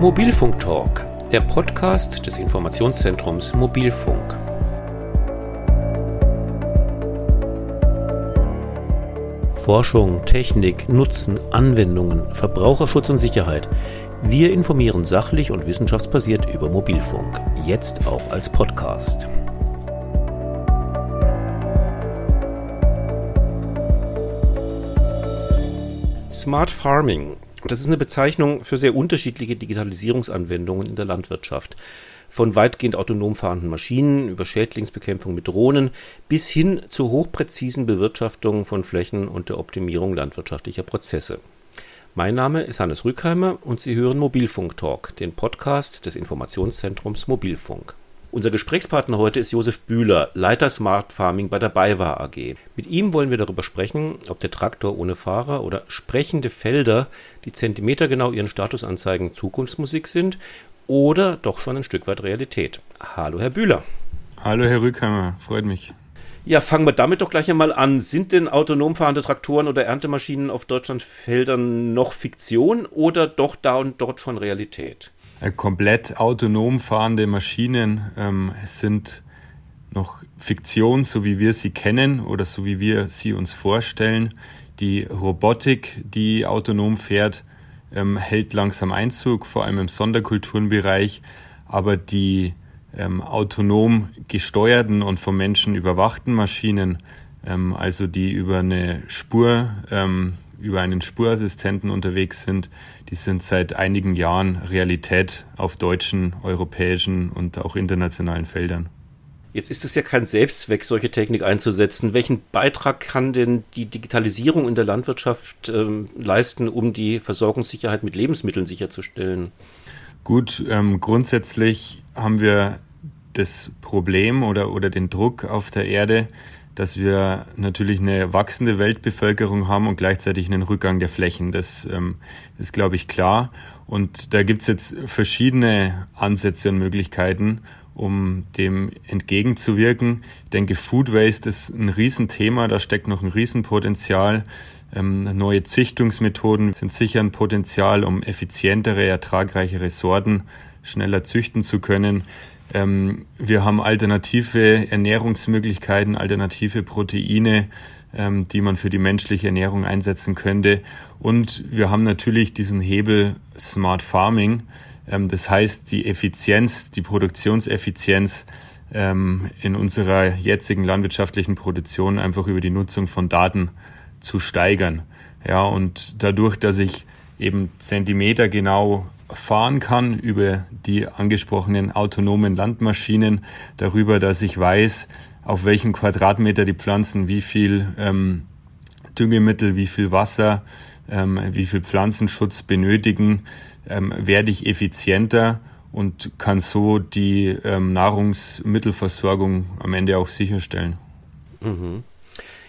Mobilfunk Talk, der Podcast des Informationszentrums Mobilfunk. Forschung, Technik, Nutzen, Anwendungen, Verbraucherschutz und Sicherheit. Wir informieren sachlich und wissenschaftsbasiert über Mobilfunk, jetzt auch als Podcast. Smart Farming das ist eine Bezeichnung für sehr unterschiedliche Digitalisierungsanwendungen in der Landwirtschaft. Von weitgehend autonom fahrenden Maschinen über Schädlingsbekämpfung mit Drohnen bis hin zur hochpräzisen Bewirtschaftung von Flächen und der Optimierung landwirtschaftlicher Prozesse. Mein Name ist Hannes Rückheimer und Sie hören Mobilfunk Talk, den Podcast des Informationszentrums Mobilfunk. Unser Gesprächspartner heute ist Josef Bühler, Leiter Smart Farming bei der BayWa AG. Mit ihm wollen wir darüber sprechen, ob der Traktor ohne Fahrer oder sprechende Felder, die zentimetergenau ihren Status anzeigen, Zukunftsmusik sind oder doch schon ein Stück weit Realität. Hallo, Herr Bühler. Hallo, Herr Rückheimer, freut mich. Ja, fangen wir damit doch gleich einmal an. Sind denn autonom fahrende Traktoren oder Erntemaschinen auf Deutschlandfeldern noch Fiktion oder doch da und dort schon Realität? Äh, komplett autonom fahrende Maschinen ähm, sind noch Fiktion, so wie wir sie kennen oder so wie wir sie uns vorstellen. Die Robotik, die autonom fährt, ähm, hält langsam Einzug, vor allem im Sonderkulturenbereich. Aber die ähm, autonom gesteuerten und vom Menschen überwachten Maschinen, ähm, also die über eine Spur ähm, über einen Spurassistenten unterwegs sind, die sind seit einigen Jahren Realität auf deutschen, europäischen und auch internationalen Feldern. Jetzt ist es ja kein Selbstzweck, solche Technik einzusetzen. Welchen Beitrag kann denn die Digitalisierung in der Landwirtschaft ähm, leisten, um die Versorgungssicherheit mit Lebensmitteln sicherzustellen? Gut, ähm, grundsätzlich haben wir das Problem oder, oder den Druck auf der Erde, dass wir natürlich eine wachsende Weltbevölkerung haben und gleichzeitig einen Rückgang der Flächen. Das ähm, ist, glaube ich, klar. Und da gibt es jetzt verschiedene Ansätze und Möglichkeiten, um dem entgegenzuwirken. Ich denke, Food Waste ist ein Riesenthema, da steckt noch ein Riesenpotenzial. Ähm, neue Züchtungsmethoden sind sicher ein Potenzial, um effizientere, ertragreichere Sorten schneller züchten zu können. Ähm, wir haben alternative Ernährungsmöglichkeiten, alternative Proteine, ähm, die man für die menschliche Ernährung einsetzen könnte. Und wir haben natürlich diesen Hebel Smart Farming. Ähm, das heißt, die Effizienz, die Produktionseffizienz ähm, in unserer jetzigen landwirtschaftlichen Produktion einfach über die Nutzung von Daten zu steigern. Ja, und dadurch, dass ich eben Zentimeter genau fahren kann über die angesprochenen autonomen Landmaschinen, darüber, dass ich weiß, auf welchem Quadratmeter die Pflanzen wie viel ähm, Düngemittel, wie viel Wasser, ähm, wie viel Pflanzenschutz benötigen, ähm, werde ich effizienter und kann so die ähm, Nahrungsmittelversorgung am Ende auch sicherstellen. Mhm.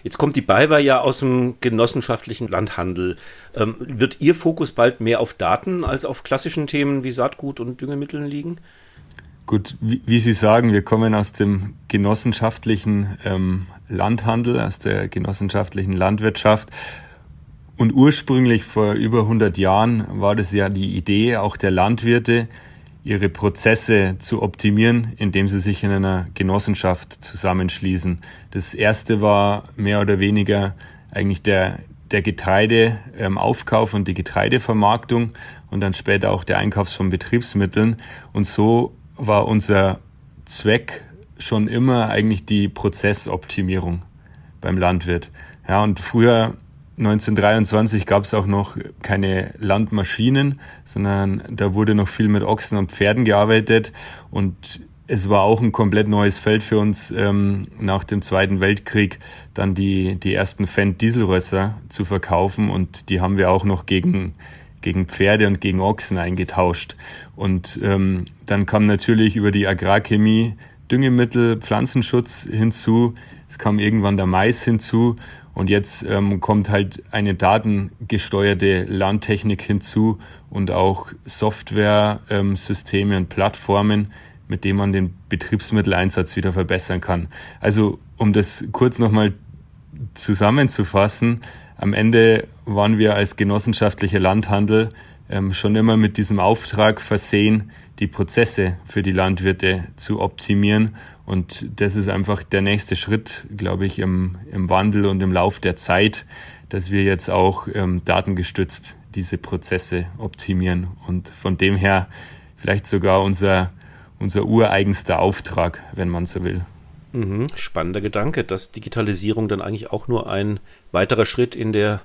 Jetzt kommt die BayWa ja aus dem genossenschaftlichen Landhandel. Ähm, wird Ihr Fokus bald mehr auf Daten als auf klassischen Themen wie Saatgut und Düngemitteln liegen? Gut, wie, wie Sie sagen, wir kommen aus dem genossenschaftlichen ähm, Landhandel, aus der genossenschaftlichen Landwirtschaft. Und ursprünglich vor über 100 Jahren war das ja die Idee auch der Landwirte, ihre Prozesse zu optimieren, indem sie sich in einer Genossenschaft zusammenschließen. Das erste war mehr oder weniger eigentlich der, der Getreideaufkauf ähm, und die Getreidevermarktung und dann später auch der Einkauf von Betriebsmitteln. Und so war unser Zweck schon immer eigentlich die Prozessoptimierung beim Landwirt. Ja, und früher 1923 gab es auch noch keine Landmaschinen, sondern da wurde noch viel mit Ochsen und Pferden gearbeitet. Und es war auch ein komplett neues Feld für uns ähm, nach dem Zweiten Weltkrieg, dann die, die ersten Fendt Dieselrösser zu verkaufen. Und die haben wir auch noch gegen, gegen Pferde und gegen Ochsen eingetauscht. Und ähm, dann kam natürlich über die Agrarchemie Düngemittel, Pflanzenschutz hinzu, es kam irgendwann der Mais hinzu und jetzt ähm, kommt halt eine datengesteuerte Landtechnik hinzu und auch Software-Systeme ähm, und Plattformen, mit denen man den Betriebsmitteleinsatz wieder verbessern kann. Also um das kurz nochmal zusammenzufassen, am Ende waren wir als genossenschaftlicher Landhandel ähm, schon immer mit diesem Auftrag versehen, die Prozesse für die Landwirte zu optimieren. Und das ist einfach der nächste Schritt, glaube ich, im, im Wandel und im Lauf der Zeit, dass wir jetzt auch ähm, datengestützt diese Prozesse optimieren. Und von dem her vielleicht sogar unser, unser ureigenster Auftrag, wenn man so will. Mhm, spannender Gedanke, dass Digitalisierung dann eigentlich auch nur ein weiterer Schritt in der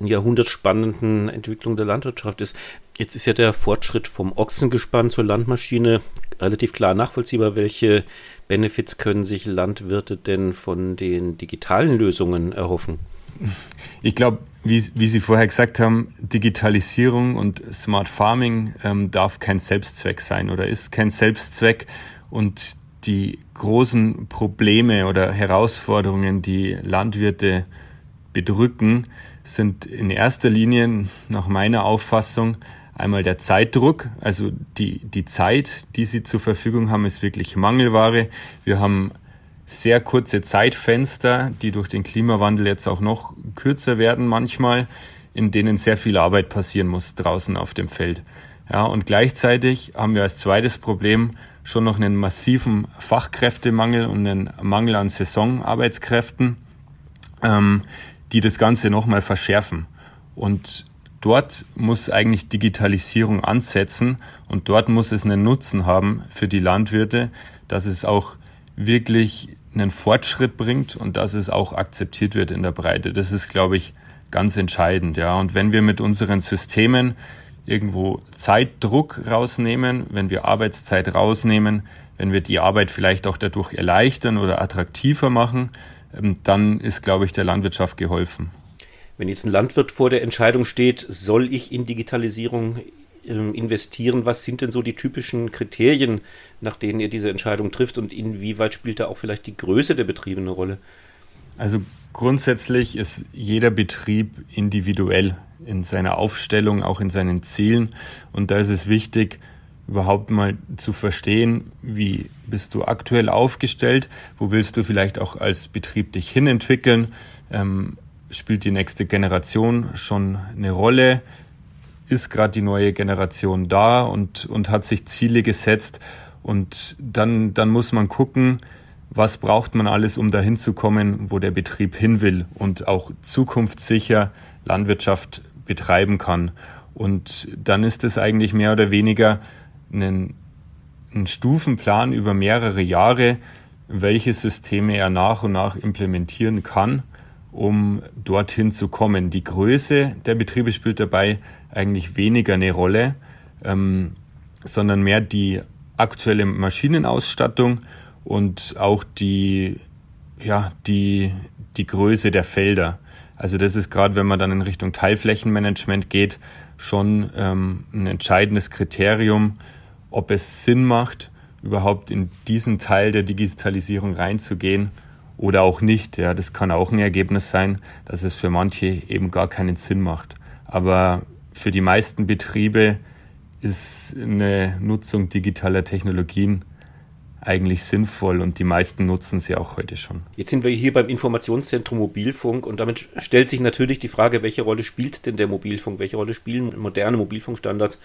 jahrhundertspannenden Entwicklung der Landwirtschaft ist. Jetzt ist ja der Fortschritt vom Ochsengespann zur Landmaschine relativ klar nachvollziehbar. Welche Benefits können sich Landwirte denn von den digitalen Lösungen erhoffen? Ich glaube, wie, wie, Sie vorher gesagt haben, Digitalisierung und Smart Farming ähm, darf kein Selbstzweck sein oder ist kein Selbstzweck. Und die großen Probleme oder Herausforderungen, die Landwirte bedrücken, sind in erster Linie nach meiner Auffassung einmal der Zeitdruck, also die, die Zeit, die sie zur Verfügung haben, ist wirklich Mangelware. Wir haben sehr kurze Zeitfenster, die durch den Klimawandel jetzt auch noch kürzer werden manchmal, in denen sehr viel Arbeit passieren muss draußen auf dem Feld. Ja, und gleichzeitig haben wir als zweites Problem schon noch einen massiven Fachkräftemangel und einen Mangel an Saisonarbeitskräften. Ähm, die das Ganze nochmal verschärfen. Und dort muss eigentlich Digitalisierung ansetzen und dort muss es einen Nutzen haben für die Landwirte, dass es auch wirklich einen Fortschritt bringt und dass es auch akzeptiert wird in der Breite. Das ist, glaube ich, ganz entscheidend. Ja. Und wenn wir mit unseren Systemen irgendwo Zeitdruck rausnehmen, wenn wir Arbeitszeit rausnehmen, wenn wir die Arbeit vielleicht auch dadurch erleichtern oder attraktiver machen, ähm, dann ist, glaube ich, der Landwirtschaft geholfen. Wenn jetzt ein Landwirt vor der Entscheidung steht, soll ich in Digitalisierung ähm, investieren, was sind denn so die typischen Kriterien, nach denen er diese Entscheidung trifft und inwieweit spielt da auch vielleicht die Größe der Betriebe eine Rolle? Also grundsätzlich ist jeder Betrieb individuell in seiner Aufstellung, auch in seinen Zielen. Und da ist es wichtig, überhaupt mal zu verstehen, wie bist du aktuell aufgestellt, wo willst du vielleicht auch als Betrieb dich hinentwickeln, ähm, spielt die nächste Generation schon eine Rolle, ist gerade die neue Generation da und, und hat sich Ziele gesetzt und dann, dann muss man gucken, was braucht man alles, um dahin zu kommen, wo der Betrieb hin will und auch zukunftssicher Landwirtschaft betreiben kann. Und dann ist es eigentlich mehr oder weniger einen, einen Stufenplan über mehrere Jahre, welche Systeme er nach und nach implementieren kann, um dorthin zu kommen. Die Größe der Betriebe spielt dabei eigentlich weniger eine Rolle, ähm, sondern mehr die aktuelle Maschinenausstattung und auch die, ja, die, die Größe der Felder. Also das ist gerade, wenn man dann in Richtung Teilflächenmanagement geht, schon ähm, ein entscheidendes Kriterium, ob es Sinn macht, überhaupt in diesen Teil der Digitalisierung reinzugehen oder auch nicht. Ja, das kann auch ein Ergebnis sein, dass es für manche eben gar keinen Sinn macht. Aber für die meisten Betriebe ist eine Nutzung digitaler Technologien eigentlich sinnvoll und die meisten nutzen sie auch heute schon. Jetzt sind wir hier beim Informationszentrum Mobilfunk und damit stellt sich natürlich die Frage, welche Rolle spielt denn der Mobilfunk, welche Rolle spielen moderne Mobilfunkstandards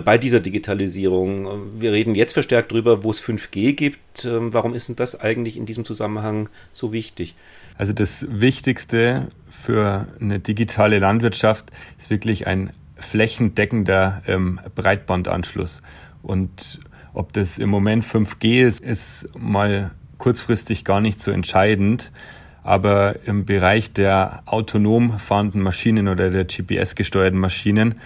bei dieser Digitalisierung. Wir reden jetzt verstärkt darüber, wo es 5G gibt. Ähm, warum ist denn das eigentlich in diesem Zusammenhang so wichtig? Also das Wichtigste für eine digitale Landwirtschaft ist wirklich ein flächendeckender ähm, Breitbandanschluss. Und ob das im Moment 5G ist, ist mal kurzfristig gar nicht so entscheidend. Aber im Bereich der autonom fahrenden Maschinen oder der GPS-gesteuerten Maschinen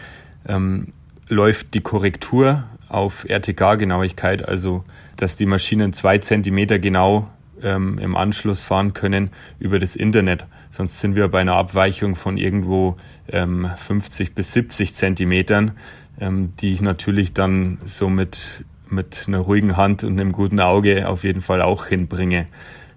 ähm, läuft die Korrektur auf RTK-Genauigkeit, also dass die Maschinen zwei Zentimeter genau ähm, im Anschluss fahren können über das Internet. Sonst sind wir bei einer Abweichung von irgendwo ähm, 50 bis 70 Zentimetern, ähm, die ich natürlich dann so mit, mit einer ruhigen Hand und einem guten Auge auf jeden Fall auch hinbringe.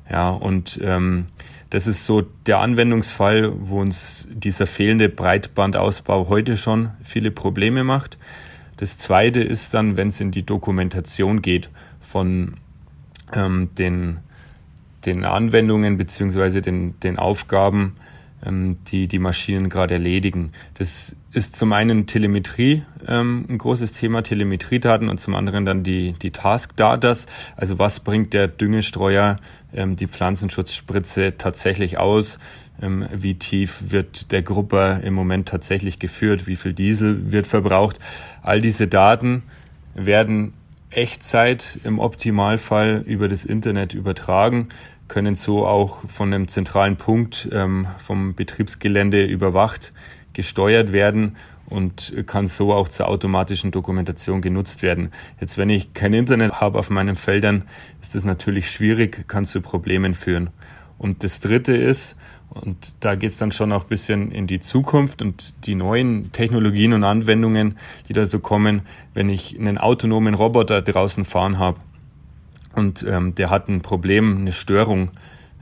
Ja, und ähm, das ist so der Anwendungsfall, wo uns dieser fehlende Breitbandausbau heute schon viele Probleme macht. Das zweite ist dann, wenn es in die Dokumentation geht von ähm, den, den Anwendungen beziehungsweise den, den Aufgaben, die die Maschinen gerade erledigen. Das ist zum einen Telemetrie ähm, ein großes Thema, Telemetriedaten und zum anderen dann die, die Task-Datas. Also was bringt der Düngestreuer, ähm, die Pflanzenschutzspritze tatsächlich aus? Ähm, wie tief wird der Grupper im Moment tatsächlich geführt? Wie viel Diesel wird verbraucht? All diese Daten werden Echtzeit im Optimalfall über das Internet übertragen können so auch von einem zentralen Punkt ähm, vom Betriebsgelände überwacht, gesteuert werden und kann so auch zur automatischen Dokumentation genutzt werden. Jetzt, wenn ich kein Internet habe auf meinen Feldern, ist das natürlich schwierig, kann zu Problemen führen. Und das Dritte ist, und da geht es dann schon auch ein bisschen in die Zukunft und die neuen Technologien und Anwendungen, die da so kommen, wenn ich einen autonomen Roboter draußen fahren habe, und ähm, der hat ein Problem, eine Störung,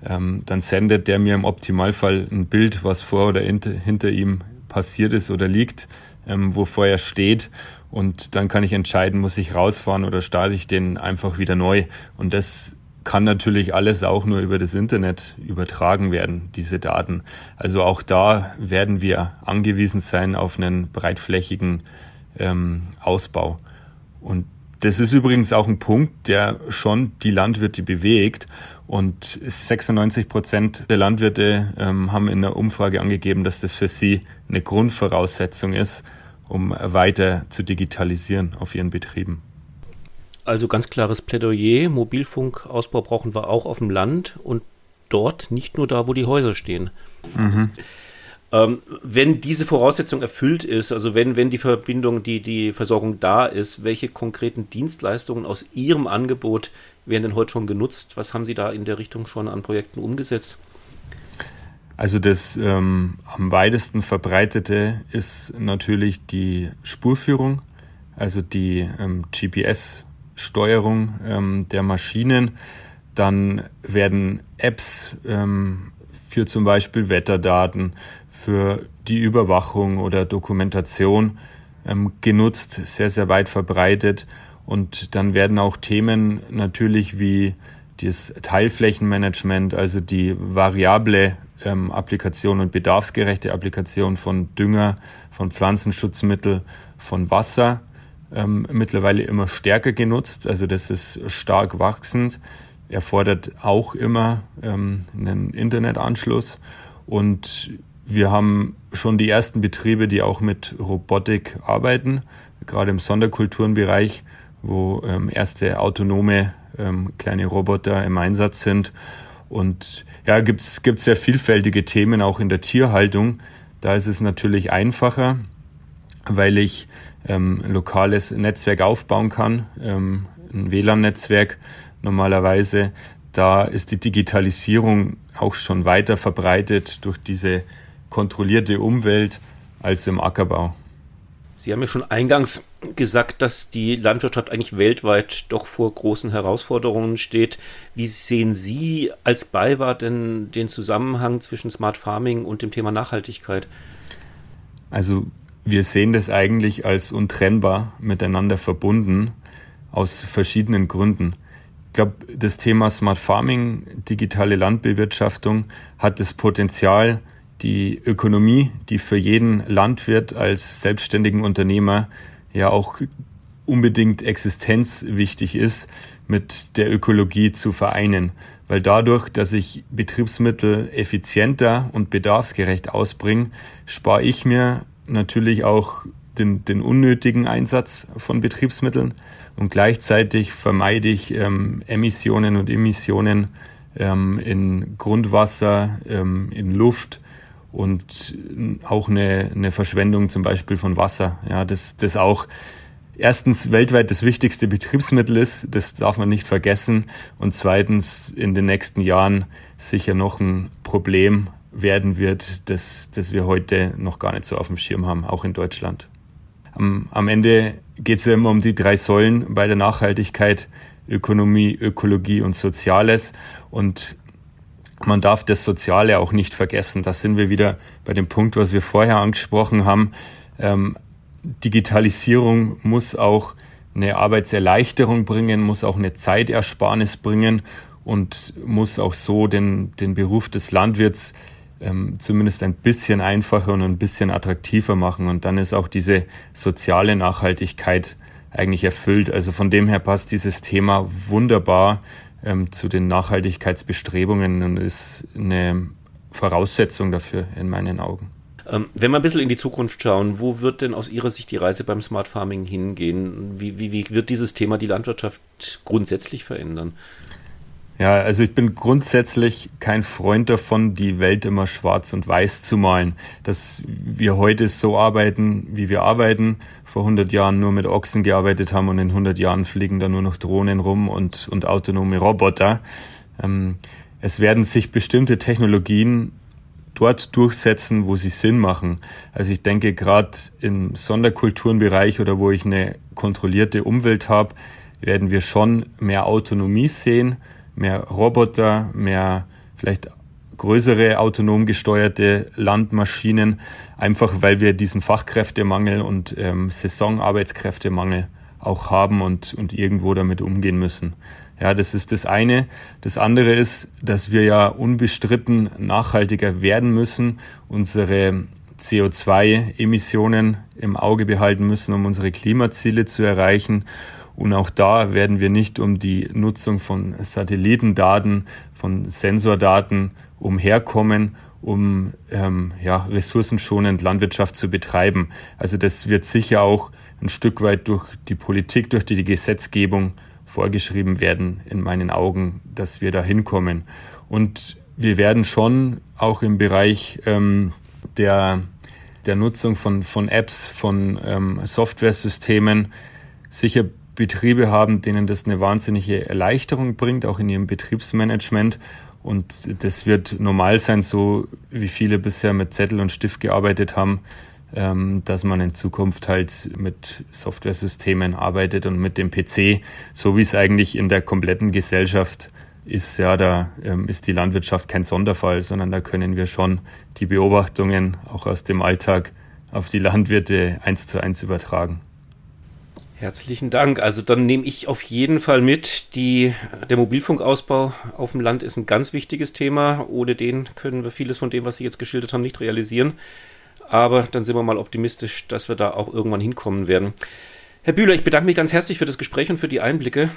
ähm, dann sendet der mir im Optimalfall ein Bild, was vor oder hinter, ihm passiert ist oder liegt, ähm, wovor er steht. Und dann kann ich entscheiden, muss ich rausfahren oder starte ich den einfach wieder neu. Und das kann natürlich alles auch nur über das Internet übertragen werden, diese Daten. Also auch da werden wir angewiesen sein auf einen breitflächigen ähm, Ausbau. Und das ist übrigens auch ein Punkt, der schon die Landwirte bewegt. Und 96 Prozent der Landwirte ähm, haben in der Umfrage angegeben, dass das für sie eine Grundvoraussetzung ist, um weiter zu digitalisieren auf ihren Betrieben. Also ganz klares Plädoyer. Mobilfunkausbau brauchen wir auch auf dem Land und dort, nicht nur da, wo die Häuser stehen. Mhm. Ähm, wenn diese Voraussetzung erfüllt ist, also wenn, wenn die Verbindung, die, die Versorgung da ist, welche konkreten Dienstleistungen aus Ihrem Angebot werden denn heute schon genutzt? Was haben Sie da in der Richtung schon an Projekten umgesetzt? Also das ähm, am weitesten verbreitete ist natürlich die Spurführung, also die ähm, GPS-Steuerung ähm, der Maschinen. Dann werden Apps ähm, für zum Beispiel Wetterdaten, für die Überwachung oder Dokumentation ähm, genutzt, sehr, sehr weit verbreitet. Und dann werden auch Themen natürlich wie das Teilflächenmanagement, also die variable ähm, Applikation und bedarfsgerechte Applikation von Dünger, von Pflanzenschutzmittel, von Wasser ähm, mittlerweile immer stärker genutzt. Also das ist stark wachsend, erfordert auch immer ähm, einen Internetanschluss und wir haben schon die ersten Betriebe, die auch mit Robotik arbeiten, gerade im Sonderkulturenbereich, wo ähm, erste autonome ähm, kleine Roboter im Einsatz sind. Und ja, gibt es sehr vielfältige Themen auch in der Tierhaltung. Da ist es natürlich einfacher, weil ich ähm, ein lokales Netzwerk aufbauen kann, ähm, ein WLAN-Netzwerk normalerweise. Da ist die Digitalisierung auch schon weiter verbreitet durch diese kontrollierte Umwelt als im Ackerbau. Sie haben ja schon eingangs gesagt, dass die Landwirtschaft eigentlich weltweit doch vor großen Herausforderungen steht. Wie sehen Sie als Beiwart denn den Zusammenhang zwischen Smart Farming und dem Thema Nachhaltigkeit? Also wir sehen das eigentlich als untrennbar miteinander verbunden aus verschiedenen Gründen. Ich glaube, das Thema Smart Farming, digitale Landbewirtschaftung hat das Potenzial, die Ökonomie, die für jeden Landwirt als selbstständigen Unternehmer ja auch unbedingt existenzwichtig ist, mit der Ökologie zu vereinen. Weil dadurch, dass ich Betriebsmittel effizienter und bedarfsgerecht ausbringe, spare ich mir natürlich auch den, den unnötigen Einsatz von Betriebsmitteln und gleichzeitig vermeide ich ähm, Emissionen und Emissionen ähm, in Grundwasser, ähm, in Luft und auch eine, eine Verschwendung zum Beispiel von Wasser. Ja, das, das auch erstens weltweit das wichtigste Betriebsmittel ist, das darf man nicht vergessen. Und zweitens in den nächsten Jahren sicher noch ein Problem werden wird, das, das wir heute noch gar nicht so auf dem Schirm haben, auch in Deutschland. Am, am Ende geht es ja immer um die drei Säulen bei der Nachhaltigkeit, Ökonomie, Ökologie und Soziales. Und man darf das Soziale auch nicht vergessen. Da sind wir wieder bei dem Punkt, was wir vorher angesprochen haben. Ähm, Digitalisierung muss auch eine Arbeitserleichterung bringen, muss auch eine Zeitersparnis bringen und muss auch so den, den Beruf des Landwirts ähm, zumindest ein bisschen einfacher und ein bisschen attraktiver machen. Und dann ist auch diese soziale Nachhaltigkeit eigentlich erfüllt. Also von dem her passt dieses Thema wunderbar ähm, zu den Nachhaltigkeitsbestrebungen und ist eine Voraussetzung dafür in meinen Augen. Ähm, wenn wir ein bisschen in die Zukunft schauen, wo wird denn aus Ihrer Sicht die Reise beim Smart Farming hingehen? Wie, wie, wie wird dieses Thema die Landwirtschaft grundsätzlich verändern? Ja, also ich bin grundsätzlich kein Freund davon, die Welt immer schwarz und weiß zu malen. Dass wir heute so arbeiten, wie wir arbeiten, vor 100 Jahren nur mit Ochsen gearbeitet haben und in 100 Jahren fliegen da nur noch Drohnen rum und, und autonome Roboter. Ähm, es werden sich bestimmte Technologien dort durchsetzen, wo sie Sinn machen. Also ich denke gerade im Sonderkulturenbereich oder wo ich eine kontrollierte Umwelt habe, werden wir schon mehr Autonomie sehen, mehr Roboter, mehr vielleicht größere autonom gesteuerte Landmaschinen, einfach weil wir diesen Fachkräftemangel und ähm, Saisonarbeitskräftemangel auch haben und, und irgendwo damit umgehen müssen. Ja, das ist das eine. Das andere ist, dass wir ja unbestritten nachhaltiger werden müssen, unsere CO2-Emissionen im Auge behalten müssen, um unsere Klimaziele zu erreichen. Und auch da werden wir nicht um die Nutzung von Satellitendaten, von Sensordaten umherkommen, um ähm, ja, ressourcenschonend Landwirtschaft zu betreiben. Also das wird sicher auch ein Stück weit durch die Politik, durch die Gesetzgebung vorgeschrieben werden, in meinen Augen, dass wir da hinkommen. Und wir werden schon auch im Bereich ähm, der, der Nutzung von, von Apps, von ähm, Softwaresystemen sicher Betriebe haben, denen das eine wahnsinnige Erleichterung bringt, auch in ihrem Betriebsmanagement. Und das wird normal sein, so wie viele bisher mit Zettel und Stift gearbeitet haben, ähm, dass man in Zukunft halt mit Softwaresystemen arbeitet und mit dem PC, so wie es eigentlich in der kompletten Gesellschaft ist. Ja, da ähm, ist die Landwirtschaft kein Sonderfall, sondern da können wir schon die Beobachtungen auch aus dem Alltag auf die Landwirte eins zu eins übertragen. Herzlichen Dank. Also dann nehme ich auf jeden Fall mit, die, der Mobilfunkausbau auf dem Land ist ein ganz wichtiges Thema. Ohne den können wir vieles von dem, was Sie jetzt geschildert haben, nicht realisieren. Aber dann sind wir mal optimistisch, dass wir da auch irgendwann hinkommen werden. Herr Bühler, ich bedanke mich ganz herzlich für das Gespräch und für die Einblicke.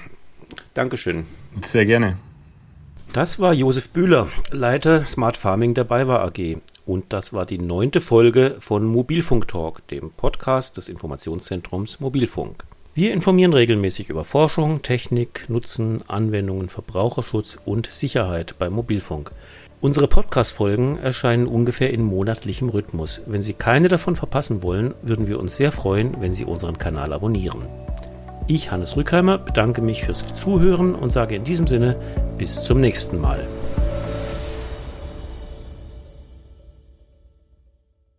Dankeschön. Sehr gerne. Das war Josef Bühler, Leiter Smart Farming der BayWa AG. Und das war die neunte Folge von Mobilfunk Talk, dem Podcast des Informationszentrums Mobilfunk. Wir informieren regelmäßig über Forschung, Technik, Nutzen, Anwendungen, Verbraucherschutz und Sicherheit beim Mobilfunk. Unsere Podcast-Folgen erscheinen ungefähr in monatlichem Rhythmus. Wenn Sie keine davon verpassen wollen, würden wir uns sehr freuen, wenn Sie unseren Kanal abonnieren. Ich, Hannes Rückheimer, bedanke mich fürs Zuhören und sage in diesem Sinne bis zum nächsten Mal.